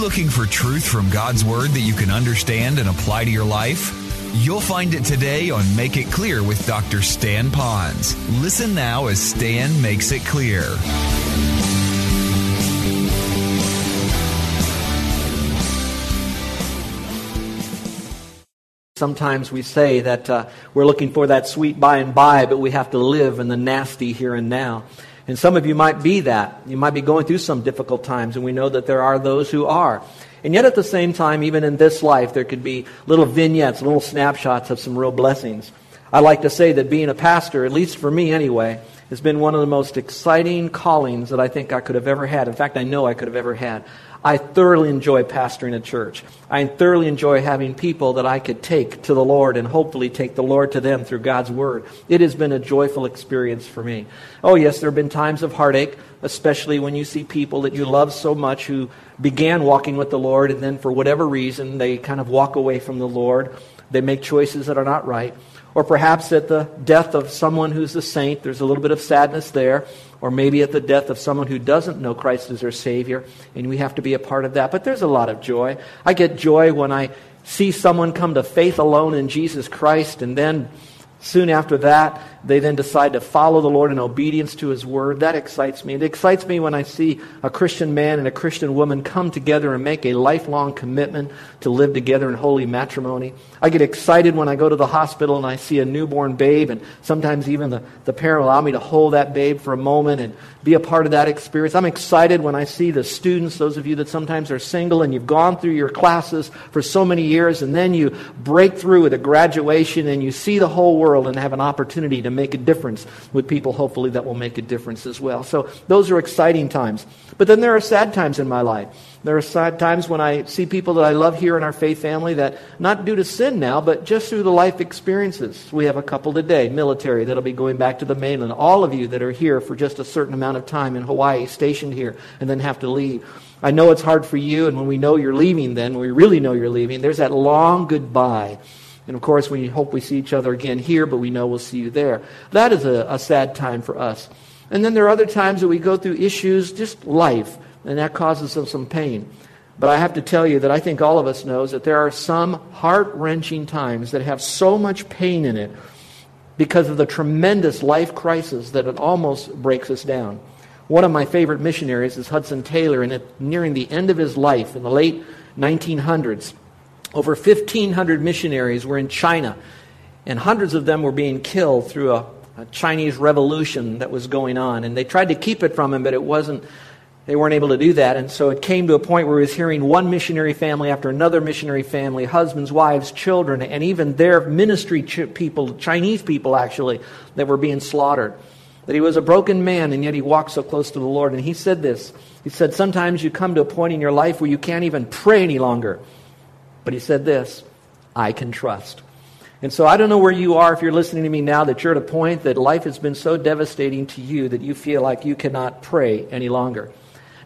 looking for truth from God's Word that you can understand and apply to your life? You'll find it today on Make It Clear with Dr. Stan Ponz. Listen now as Stan makes it clear. Sometimes we say that uh, we're looking for that sweet by and by, but we have to live in the nasty here and now. And some of you might be that. You might be going through some difficult times, and we know that there are those who are. And yet, at the same time, even in this life, there could be little vignettes, little snapshots of some real blessings. I like to say that being a pastor, at least for me anyway, has been one of the most exciting callings that I think I could have ever had. In fact, I know I could have ever had. I thoroughly enjoy pastoring a church. I thoroughly enjoy having people that I could take to the Lord and hopefully take the Lord to them through God's Word. It has been a joyful experience for me. Oh, yes, there have been times of heartache, especially when you see people that you love so much who began walking with the Lord and then for whatever reason they kind of walk away from the Lord. They make choices that are not right. Or perhaps at the death of someone who's a saint, there's a little bit of sadness there. Or maybe at the death of someone who doesn't know Christ as their Savior, and we have to be a part of that. But there's a lot of joy. I get joy when I see someone come to faith alone in Jesus Christ, and then Soon after that, they then decide to follow the Lord in obedience to His Word. That excites me. It excites me when I see a Christian man and a Christian woman come together and make a lifelong commitment to live together in holy matrimony. I get excited when I go to the hospital and I see a newborn babe, and sometimes even the, the parent allow me to hold that babe for a moment and be a part of that experience. I'm excited when I see the students, those of you that sometimes are single and you've gone through your classes for so many years, and then you break through with a graduation and you see the whole world and have an opportunity to make a difference with people, hopefully, that will make a difference as well. So those are exciting times. But then there are sad times in my life. There are sad times when I see people that I love here in our faith family that, not due to sin now, but just through the life experiences. We have a couple today, military, that'll be going back to the mainland. All of you that are here for just a certain amount of time in Hawaii, stationed here, and then have to leave. I know it's hard for you, and when we know you're leaving, then, we really know you're leaving, there's that long goodbye and of course, we hope we see each other again here, but we know we'll see you there. That is a, a sad time for us. And then there are other times that we go through issues, just life, and that causes us some pain. But I have to tell you that I think all of us knows that there are some heart-wrenching times that have so much pain in it because of the tremendous life crisis that it almost breaks us down. One of my favorite missionaries is Hudson Taylor, and at nearing the end of his life in the late 1900s, over 1,500 missionaries were in China, and hundreds of them were being killed through a, a, Chinese revolution that was going on. And they tried to keep it from him, but it wasn't, they weren't able to do that. And so it came to a point where he was hearing one missionary family after another missionary family, husbands, wives, children, and even their ministry people, Chinese people actually, that were being slaughtered. That he was a broken man, and yet he walked so close to the Lord. And he said this He said, Sometimes you come to a point in your life where you can't even pray any longer. But he said this I can trust. And so I don't know where you are if you're listening to me now that you're at a point that life has been so devastating to you that you feel like you cannot pray any longer.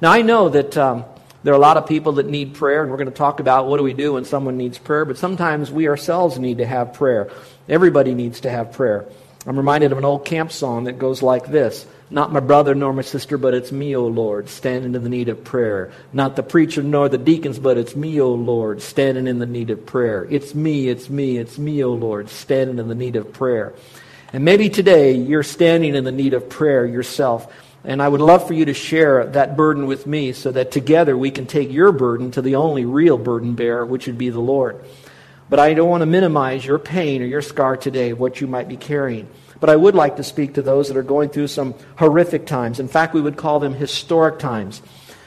Now I know that um, there are a lot of people that need prayer, and we're going to talk about what do we do when someone needs prayer, but sometimes we ourselves need to have prayer. Everybody needs to have prayer. I'm reminded of an old camp song that goes like this not my brother nor my sister, but it's me, O Lord, standing in the need of prayer. Not the preacher nor the deacons, but it's me, O Lord, standing in the need of prayer. It's me, it's me, it's me, O Lord, standing in the need of prayer. And maybe today you're standing in the need of prayer yourself. And I would love for you to share that burden with me so that together we can take your burden to the only real burden bearer, which would be the Lord. But I don't want to minimize your pain or your scar today, what you might be carrying. But I would like to speak to those that are going through some horrific times. In fact, we would call them historic times.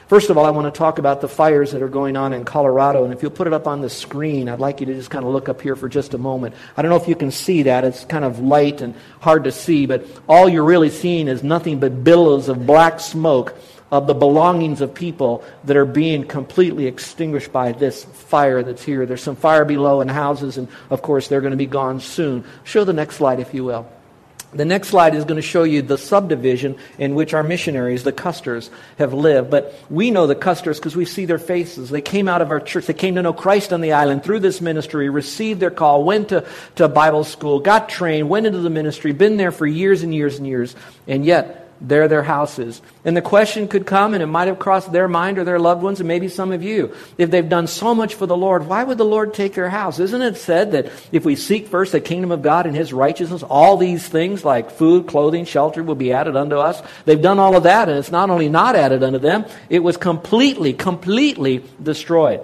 First of all, I want to talk about the fires that are going on in Colorado. And if you'll put it up on the screen, I'd like you to just kind of look up here for just a moment. I don't know if you can see that. It's kind of light and hard to see, but all you're really seeing is nothing but billows of black smoke of the belongings of people that are being completely extinguished by this fire that's here. There's some fire below in houses, and of course, they're going to be gone soon. Show the next slide, if you will. The next slide is going to show you the subdivision in which our missionaries, the Custers, have lived. But we know the Custers because we see their faces. They came out of our church. They came to know Christ on the island through this ministry, received their call, went to, to Bible school, got trained, went into the ministry, been there for years and years and years. And yet, there their houses. And the question could come, and it might have crossed their mind or their loved ones, and maybe some of you. If they've done so much for the Lord, why would the Lord take their house? Isn't it said that if we seek first the kingdom of God and his righteousness, all these things like food, clothing, shelter will be added unto us? They've done all of that, and it's not only not added unto them, it was completely, completely destroyed.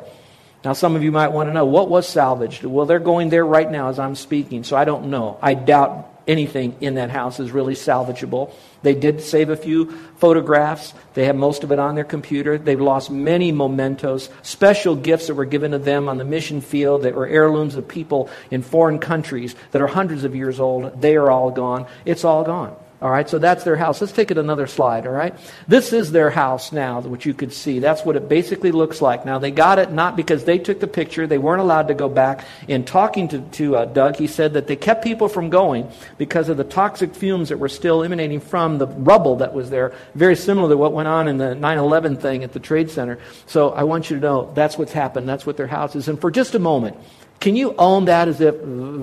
Now, some of you might want to know what was salvaged. Well, they're going there right now as I'm speaking, so I don't know. I doubt anything in that house is really salvageable. They did save a few photographs. They have most of it on their computer. They've lost many mementos, special gifts that were given to them on the mission field that were heirlooms of people in foreign countries that are hundreds of years old. They are all gone. It's all gone. All right, so that's their house. Let's take it another slide, all right? This is their house now, which you could see. That's what it basically looks like. Now, they got it not because they took the picture. They weren't allowed to go back. In talking to, to uh, Doug, he said that they kept people from going because of the toxic fumes that were still emanating from the rubble that was there. Very similar to what went on in the 9 11 thing at the Trade Center. So I want you to know that's what's happened. That's what their house is. And for just a moment, can you own that as if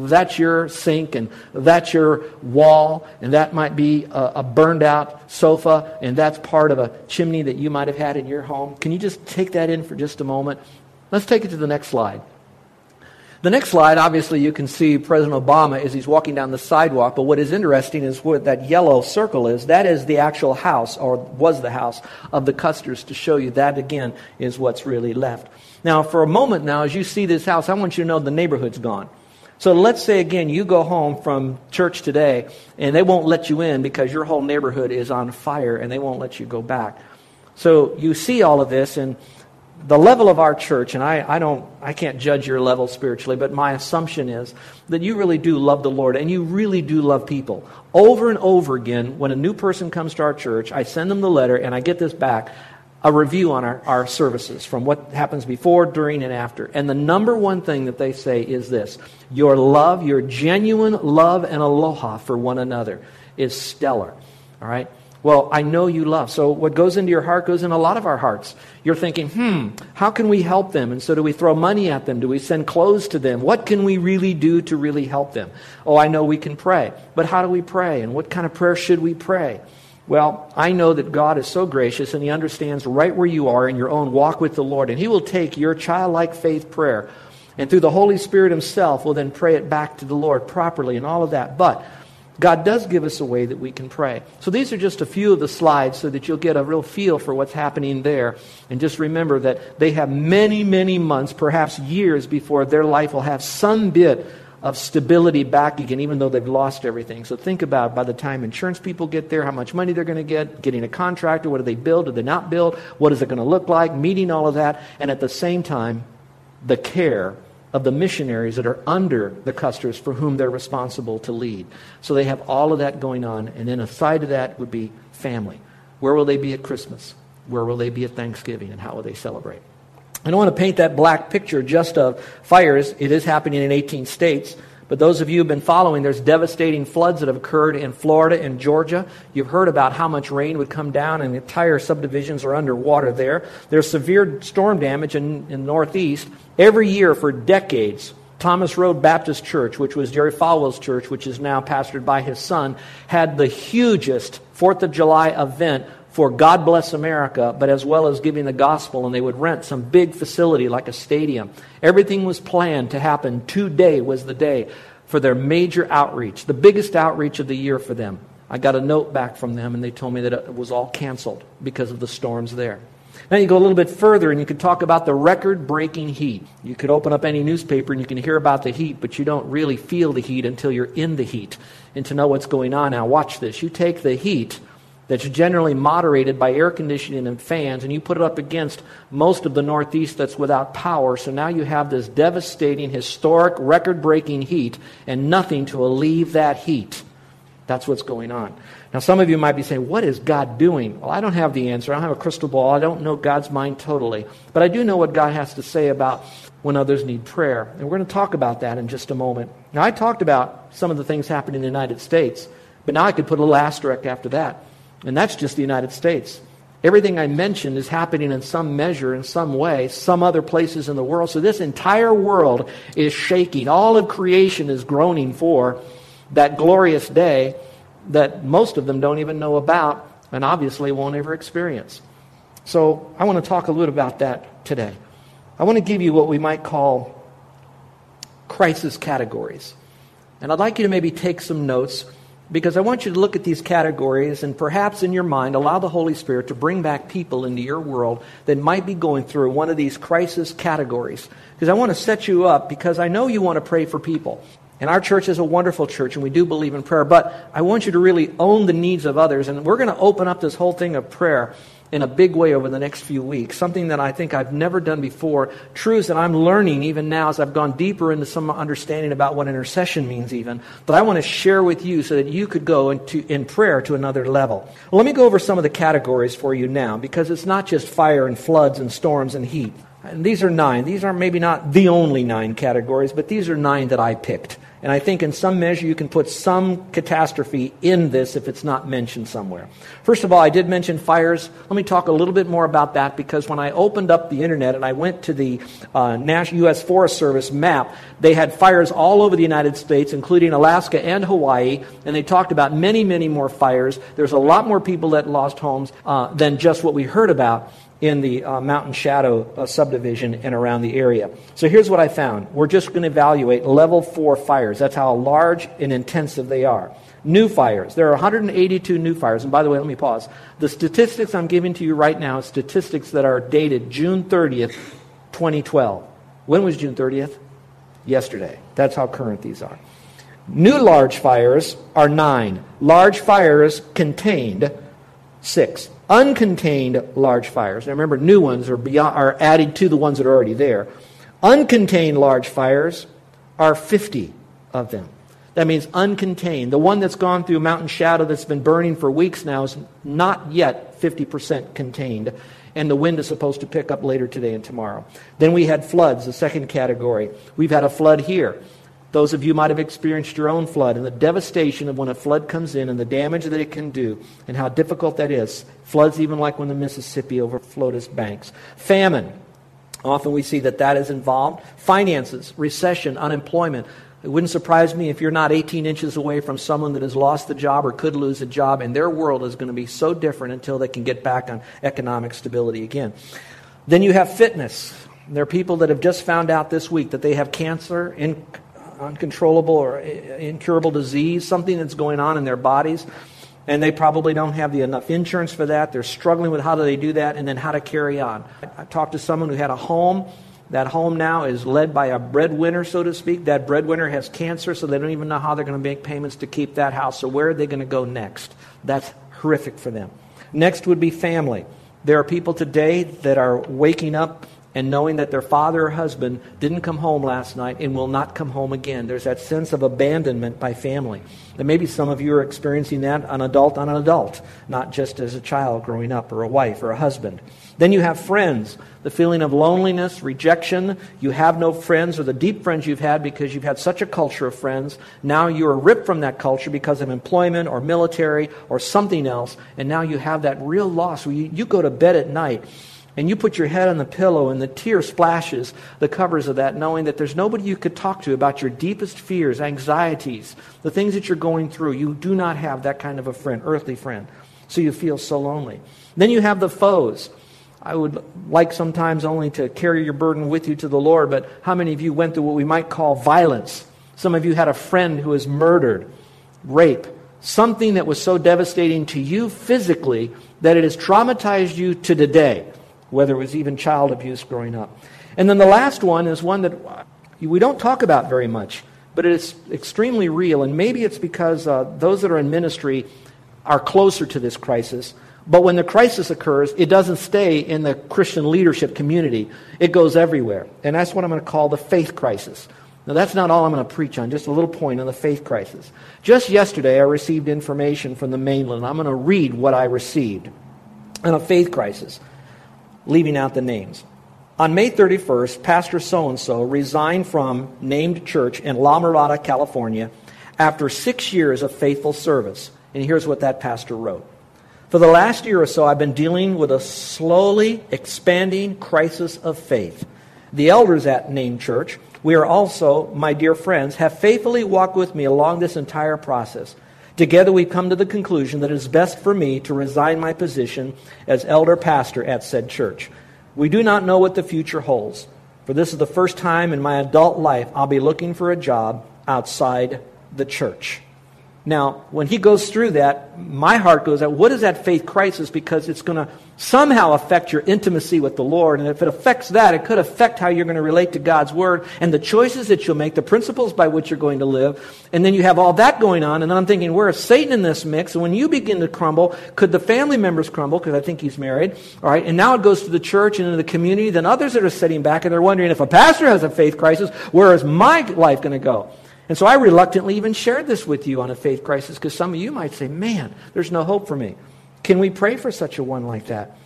that's your sink and that's your wall and that might be a, a, burned out sofa and that's part of a chimney that you might have had in your home? Can you just take that in for just a moment? Let's take it to the next slide. The next slide, obviously, you can see President Obama as he's walking down the sidewalk. But what is interesting is what that yellow circle is. That is the actual house, or was the house, of the Custers to show you that, again, is what's really left. Now, for a moment now, as you see this house, I want you to know the neighborhood's gone. So let's say again, you go home from church today and they won't let you in because your whole neighborhood is on fire and they won't let you go back. So you see all of this and the level of our church, and I, I don't I can't judge your level spiritually, but my assumption is that you really do love the Lord and you really do love people. Over and over again, when a new person comes to our church, I send them the letter and I get this back a review on our, our services from what happens before, during, and after. And the number one thing that they say is this your love, your genuine love and aloha for one another is stellar. All right? Well, I know you love. So what goes into your heart goes in a lot of our hearts. You're thinking, hmm, how can we help them? And so do we throw money at them? Do we send clothes to them? What can we really do to really help them? Oh, I know we can pray. But how do we pray? And what kind of prayer should we pray? Well, I know that God is so gracious and He understands right where you are in your own walk with the Lord. And He will take your childlike faith prayer and through the Holy Spirit Himself will then pray it back to the Lord properly and all of that. But God does give us a way that we can pray. So these are just a few of the slides so that you'll get a real feel for what's happening there. And just remember that they have many, many months, perhaps years, before their life will have some bit of stability back again, even though they've lost everything. So think about by the time insurance people get there, how much money they're going to get, getting a contractor, what do they build, do they not build, what is it going to look like, meeting all of that, and at the same time, the care of the missionaries that are under the Custers for whom they're responsible to lead. So they have all of that going on, and then aside to that would be family. Where will they be at Christmas? Where will they be at Thanksgiving, and how will they celebrate? I don't want to paint that black picture just of fires. It is happening in 18 states. But those of you who have been following, there's devastating floods that have occurred in Florida and Georgia. You've heard about how much rain would come down, and entire subdivisions are underwater there. There's severe storm damage in, in the Northeast. Every year for decades, Thomas Road Baptist Church, which was Jerry Falwell's church, which is now pastored by his son, had the hugest Fourth of July event for God Bless America, but as well as giving the gospel, and they would rent some big facility like a stadium. Everything was planned to happen. Today was the day for their major outreach, the biggest outreach of the year for them. I got a note back from them, and they told me that it was all canceled because of the storms there. Now you go a little bit further and you could talk about the record breaking heat. You could open up any newspaper and you can hear about the heat, but you don't really feel the heat until you're in the heat and to know what's going on. Now watch this. You take the heat that's generally moderated by air conditioning and fans, and you put it up against most of the Northeast that's without power. So now you have this devastating, historic, record breaking heat and nothing to alleviate that heat. That's what's going on. Now, some of you might be saying, What is God doing? Well, I don't have the answer. I don't have a crystal ball. I don't know God's mind totally. But I do know what God has to say about when others need prayer. And we're going to talk about that in just a moment. Now, I talked about some of the things happening in the United States, but now I could put a little asterisk after that. And that's just the United States. Everything I mentioned is happening in some measure, in some way, some other places in the world. So this entire world is shaking. All of creation is groaning for that glorious day that most of them don't even know about and obviously won't ever experience. So I want to talk a little about that today. I want to give you what we might call crisis categories. And I'd like you to maybe take some notes because I want you to look at these categories and perhaps in your mind allow the Holy Spirit to bring back people into your world that might be going through one of these crisis categories. Because I want to set you up because I know you want to pray for people. And our church is a wonderful church, and we do believe in prayer. But I want you to really own the needs of others. And we're going to open up this whole thing of prayer in a big way over the next few weeks. Something that I think I've never done before. Truths that I'm learning even now as I've gone deeper into some understanding about what intercession means, even. That I want to share with you so that you could go into, in prayer to another level. Well, let me go over some of the categories for you now, because it's not just fire and floods and storms and heat. And these are nine. These are maybe not the only nine categories, but these are nine that I picked. And I think in some measure you can put some catastrophe in this if it's not mentioned somewhere. First of all, I did mention fires. Let me talk a little bit more about that because when I opened up the internet and I went to the uh, U.S. Forest Service map, they had fires all over the United States, including Alaska and Hawaii, and they talked about many, many more fires. There's a lot more people that lost homes uh, than just what we heard about in the uh, Mountain Shadow uh, subdivision and around the area. So here's what I found. We're just going to evaluate level four fires. That's how large and intensive they are. New fires. There are 182 new fires. And by the way, let me pause. The statistics I'm giving to you right now are statistics that are dated June 30th, 2012. When was June 30th? Yesterday. That's how current these are. New large fires are nine. Large fires contained, six uncontained large fires. Now remember, new ones are, beyond, are added to the ones that are already there. Uncontained large fires are 50 of them. That means uncontained. The one that's gone through mountain shadow that's been burning for weeks now is not yet 50% contained. And the wind is supposed to pick up later today and tomorrow. Then we had floods, the second category. We've had a flood here. Those of you might have experienced your own flood and the devastation of when a flood comes in and the damage that it can do and how difficult that is. Floods, even like when the Mississippi overflowed its banks. Famine. Often we see that that is involved. Finances, recession, unemployment. It wouldn't surprise me if you're not 18 inches away from someone that has lost the job or could lose a job, and their world is going to be so different until they can get back on economic stability again. Then you have fitness. There are people that have just found out this week that they have cancer, in, uncontrollable or incurable disease, something that's going on in their bodies, and they probably don't have the enough insurance for that. They're struggling with how do they do that and then how to carry on. I talked to someone who had a home. That home now is led by a breadwinner, so to speak. That breadwinner has cancer, so they don't even know how they're going to make payments to keep that house. So, where are they going to go next? That's horrific for them. Next would be family. There are people today that are waking up and knowing that their father or husband didn't come home last night and will not come home again. There's that sense of abandonment by family. And maybe some of you are experiencing that an adult on an adult, not just as a child growing up or a wife or a husband. Then you have friends, the feeling of loneliness, rejection. You have no friends or the deep friends you've had because you've had such a culture of friends. Now you are ripped from that culture because of employment or military or something else. And now you have that real loss where you, you go to bed at night and you put your head on the pillow and the tear splashes the covers of that, knowing that there's nobody you could talk to about your deepest fears, anxieties, the things that you're going through. You do not have that kind of a friend, earthly friend. So you feel so lonely. Then you have the foes. I would like sometimes only to carry your burden with you to the Lord, but how many of you went through what we might call violence? Some of you had a friend who was murdered, rape, something that was so devastating to you physically that it has traumatized you to today whether it was even child abuse growing up. And then the last one is one that we don't talk about very much, but it is extremely real. And maybe it's because uh, those that are in ministry are closer to this crisis. But when the crisis occurs, it doesn't stay in the Christian leadership community. It goes everywhere. And that's what I'm going to call the faith crisis. Now, that's not all I'm going to preach on, just a little point on the faith crisis. Just yesterday, I received information from the mainland. I'm going to read what I received on a faith crisis, leaving out the names. On May 31st, Pastor so and so resigned from named church in La Mirada, California, after six years of faithful service. And here's what that pastor wrote For the last year or so, I've been dealing with a slowly expanding crisis of faith. The elders at named church, we are also, my dear friends, have faithfully walked with me along this entire process. Together, we've come to the conclusion that it is best for me to resign my position as elder pastor at said church. We do not know what the future holds, for this is the first time in my adult life I'll be looking for a job outside the church. Now, when he goes through that, my heart goes out, what is that faith crisis? Because it's going to somehow affect your intimacy with the Lord. And if it affects that, it could affect how you're going to relate to God's Word and the choices that you'll make, the principles by which you're going to live. And then you have all that going on. And I'm thinking, where is Satan in this mix? And when you begin to crumble, could the family members crumble? Because I think he's married. All right. And now it goes to the church and into the community. Then others that are sitting back and they're wondering if a pastor has a faith crisis, where is my life going to go? And so I reluctantly even shared this with you on a faith crisis because some of you might say, man, there's no hope for me. Can we pray for such a one like that?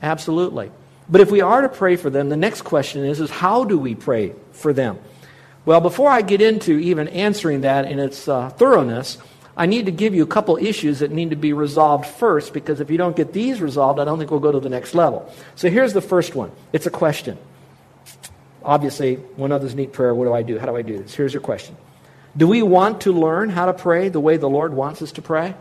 Absolutely. But if we are to pray for them, the next question is, is how do we pray for them? Well, before I get into even answering that in its uh, thoroughness, I need to give you a couple issues that need to be resolved first because if you don't get these resolved, I don't think we'll go to the next level. So here's the first one it's a question. Obviously, when others need prayer, what do I do? How do I do this? Here's your question do we want to learn how to pray the way the Lord wants us to pray?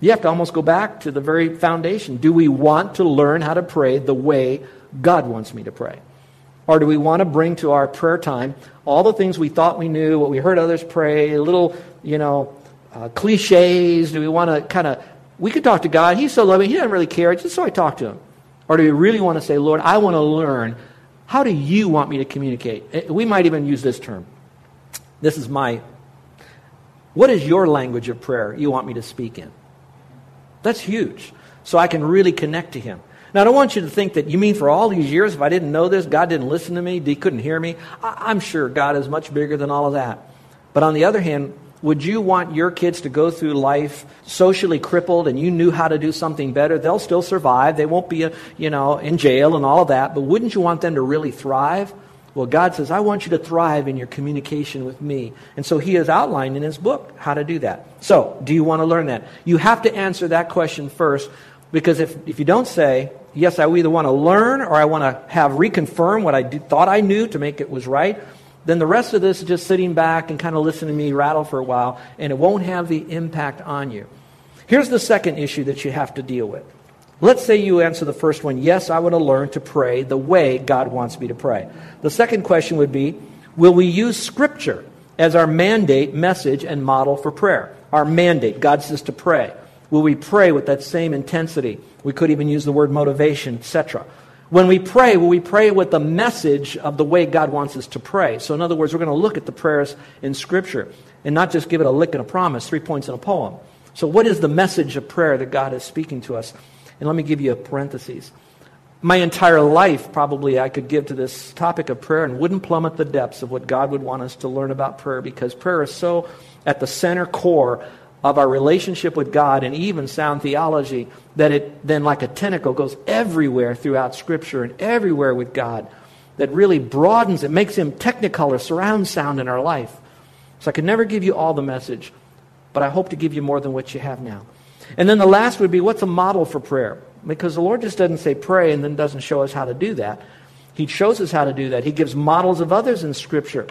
You have to almost go back to the very foundation. Do we want to learn how to pray the way God wants me to pray? Or do we want to bring to our prayer time all the things we thought we knew, what we heard others pray, little, you know, uh, cliches? Do we want to kind of, we could talk to God. He's so loving. He doesn't really care. Just so I talk to him. Or do we really want to say, Lord, I want to learn. How do you want me to communicate? Eh, we might even use this term. This is my. What is your language of prayer you want me to speak in? That's huge. So I can really connect to Him. Now, I don't want you to think that you mean for all these years, if I didn't know this, God didn't listen to me, He couldn't hear me. I, am sure God is much bigger than all of that. But on the other hand, would you want your kids to go through life socially crippled and you knew how to do something better? They'll still survive. They won't be, uh, you know, in jail and all of that. But wouldn't you want them to really thrive? Well, God says, I want you to thrive in your communication with me. And so He has outlined in His book how to do that. So, do you want to learn that? You have to answer that question first because if, if you don't say, yes, I either want to learn or I want to have reconfirm what I did, thought I knew to make it was right, then the rest of this is just sitting back and kind of listening to me rattle for a while, and it won't have the impact on you. Here's the second issue that you have to deal with. Let's say you answer the first one, yes, I want to learn to pray the way God wants me to pray. The second question would be, will we use Scripture as our mandate, message, and model for prayer? Our mandate, God says to pray. Will we pray with that same intensity? We could even use the word motivation, etc. When we pray, will we pray with the message of the way God wants us to pray? So, in other words, we're going to look at the prayers in Scripture and not just give it a lick and a promise, three points in a poem. So, what is the message of prayer that God is speaking to us? And let me give you a parenthesis. My entire life, probably, I could give to this topic of prayer and wouldn't plummet the depths of what God would want us to learn about prayer because prayer is so at the center core of our relationship with God and even sound theology that it then, like a tentacle, goes everywhere throughout Scripture and everywhere with God that really broadens it, makes Him technicolor, surround sound in our life. So I could never give you all the message, but I hope to give you more than what you have now. And then the last would be what's a model for prayer? Because the Lord just doesn't say pray and then doesn't show us how to do that. He shows us how to do that. He gives models of others in Scripture.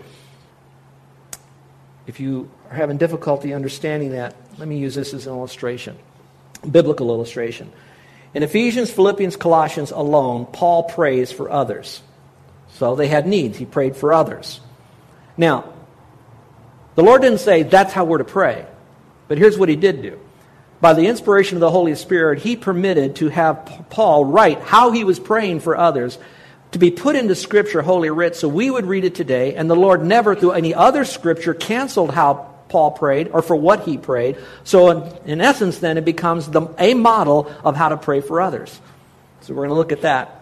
If you are having difficulty understanding that, let me use this as an illustration, biblical illustration. In Ephesians, Philippians, Colossians alone, Paul prays for others. So they had needs. He prayed for others. Now, the Lord didn't say that's how we're to pray, but here's what he did do by the inspiration of the Holy Spirit, he permitted to have Paul write how he was praying for others to be put into Scripture, Holy Writ, so we would read it today, and the Lord never, through any other Scripture, canceled how Paul prayed or for what he prayed. So, in, in essence, then, it becomes the, a model of how to pray for others. So, we're going to look at that.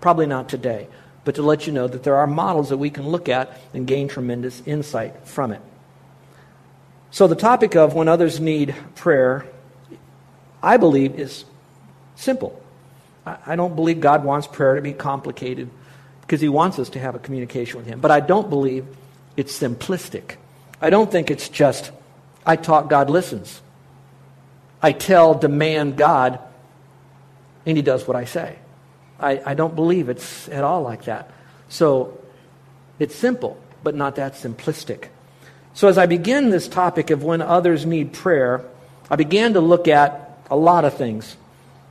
Probably not today, but to let you know that there are models that we can look at and gain tremendous insight from it. So, the topic of when others need prayer, I believe, is simple. I don't believe God wants prayer to be complicated because He wants us to have a communication with Him. But I don't believe it's simplistic. I don't think it's just, I talk, God listens. I tell, demand God, and He does what I say. I, I don't believe it's at all like that. So it's simple, but not that simplistic. So as I begin this topic of when others need prayer, I began to look at a lot of things.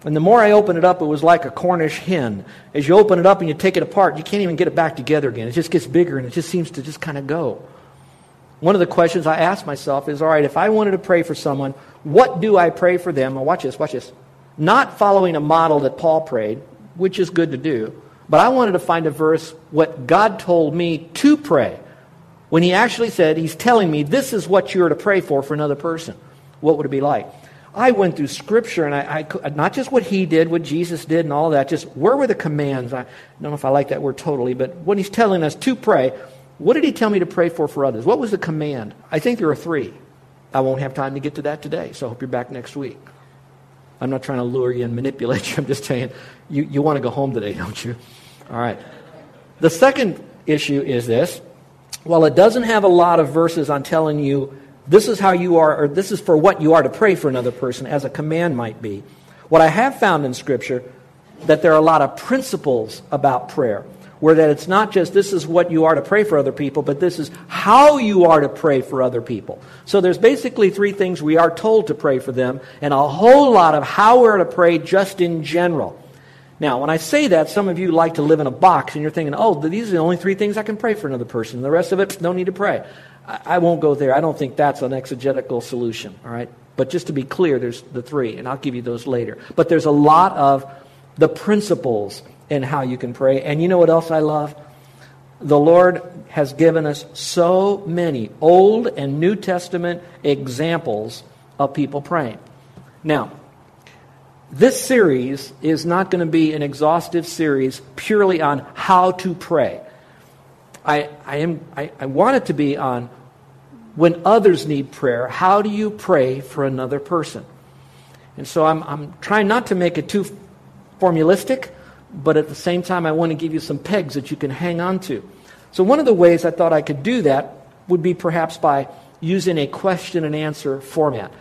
And the more I opened it up, it was like a Cornish hen. As you open it up and you take it apart, you can't even get it back together again. It just gets bigger and it just seems to just kind of go. One of the questions I ask myself is all right, if I wanted to pray for someone, what do I pray for them? Well, watch this, watch this. Not following a model that Paul prayed, which is good to do, but I wanted to find a verse what God told me to pray. When he actually said, He's telling me this is what you're to pray for for another person. What would it be like? I went through Scripture, and I, I, not just what he did, what Jesus did, and all that, just where were the commands? I don't know if I like that word totally, but when he's telling us to pray, what did he tell me to pray for for others? What was the command? I think there are three. I won't have time to get to that today, so I hope you're back next week. I'm not trying to lure you and manipulate you. I'm just saying, you, you want to go home today, don't you? All right. The second issue is this. While it doesn't have a lot of verses on telling you this is how you are, or this is for what you are to pray for another person, as a command might be. What I have found in Scripture, that there are a lot of principles about prayer, where that it's not just this is what you are to pray for other people, but this is how you are to pray for other people. So there's basically three things we are told to pray for them, and a whole lot of how we're to pray just in general. Now, when I say that, some of you like to live in a box and you're thinking, oh, these are the only three things I can pray for another person. The rest of it, no need to pray. I won't go there. I don't think that's an exegetical solution, all right? But just to be clear, there's the three, and I'll give you those later. But there's a lot of the principles in how you can pray. And you know what else I love? The Lord has given us so many Old and New Testament examples of people praying. Now, this series is not going to be an exhaustive series purely on how to pray. I, I, am, I, I want it to be on when others need prayer, how do you pray for another person? And so I'm, I'm trying not to make it too formulistic, but at the same time, I want to give you some pegs that you can hang on to. So, one of the ways I thought I could do that would be perhaps by using a question and answer format.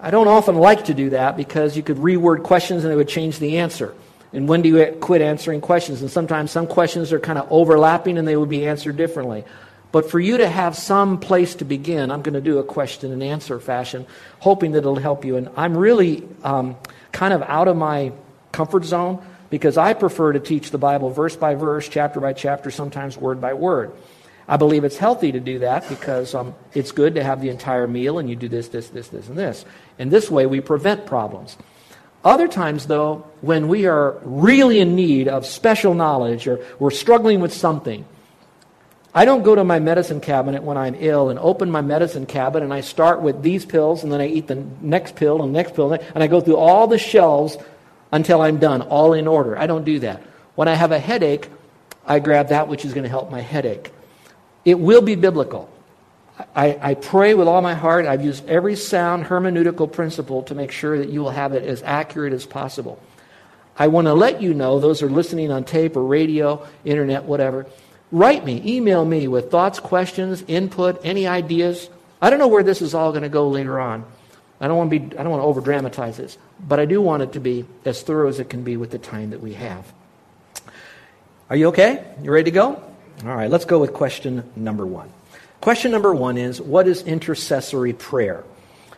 I don't often like to do that because you could reword questions and it would change the answer. And when do you quit answering questions? And sometimes some questions are kind of overlapping and they would be answered differently. But for you to have some place to begin, I'm going to do a question and answer fashion, hoping that it'll help you. And I'm really um, kind of out of my comfort zone because I prefer to teach the Bible verse by verse, chapter by chapter, sometimes word by word. I believe it's healthy to do that because um, it's good to have the entire meal and you do this, this, this, this, and this. And this way we prevent problems. Other times, though, when we are really in need of special knowledge or we're struggling with something, I don't go to my medicine cabinet when I'm ill and open my medicine cabinet and I start with these pills and then I eat the next pill and the next pill and I go through all the shelves until I'm done, all in order. I don't do that. When I have a headache, I grab that which is going to help my headache. It will be biblical. I, I, pray with all my heart. I've used every sound hermeneutical principle to make sure that you will have it as accurate as possible. I want to let you know, those are listening on tape or radio, internet, whatever. Write me, email me with thoughts, questions, input, any ideas. I don't know where this is all going to go later on. I don't want to be I don't want to over dramatize this, but I do want it to be as thorough as it can be with the time that we have. Are you okay? You ready to go? All right, let's go with question number 1. Question number one is what is intercessory prayer?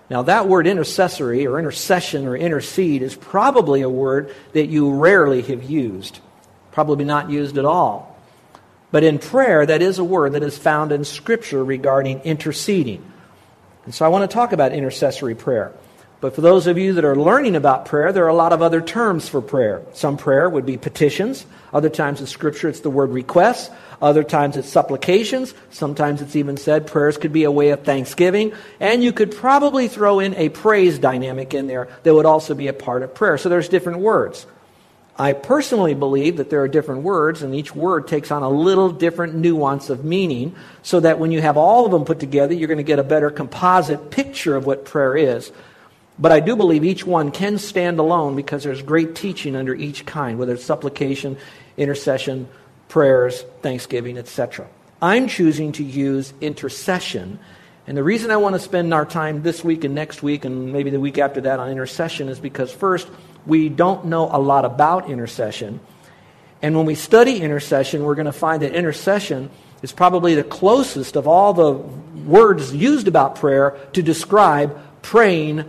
Now, that word intercessory or intercession or intercede is probably a word that you rarely have used, probably not used at all. But in prayer, that is a word that is found in Scripture regarding interceding. And so I want to talk about intercessory prayer. But for those of you that are learning about prayer, there are a lot of other terms for prayer. Some prayer would be petitions. Other times in Scripture, it's the word requests. Other times it's supplications. Sometimes it's even said prayers could be a way of thanksgiving. And you could probably throw in a praise dynamic in there that would also be a part of prayer. So there's different words. I personally believe that there are different words, and each word takes on a little different nuance of meaning, so that when you have all of them put together, you're going to get a better composite picture of what prayer is. But I do believe each one can stand alone because there's great teaching under each kind, whether it's supplication, intercession, prayers, thanksgiving, etc. I'm choosing to use intercession. And the reason I want to spend our time this week and next week and maybe the week after that on intercession is because, first, we don't know a lot about intercession. And when we study intercession, we're going to find that intercession is probably the closest of all the words used about prayer to describe praying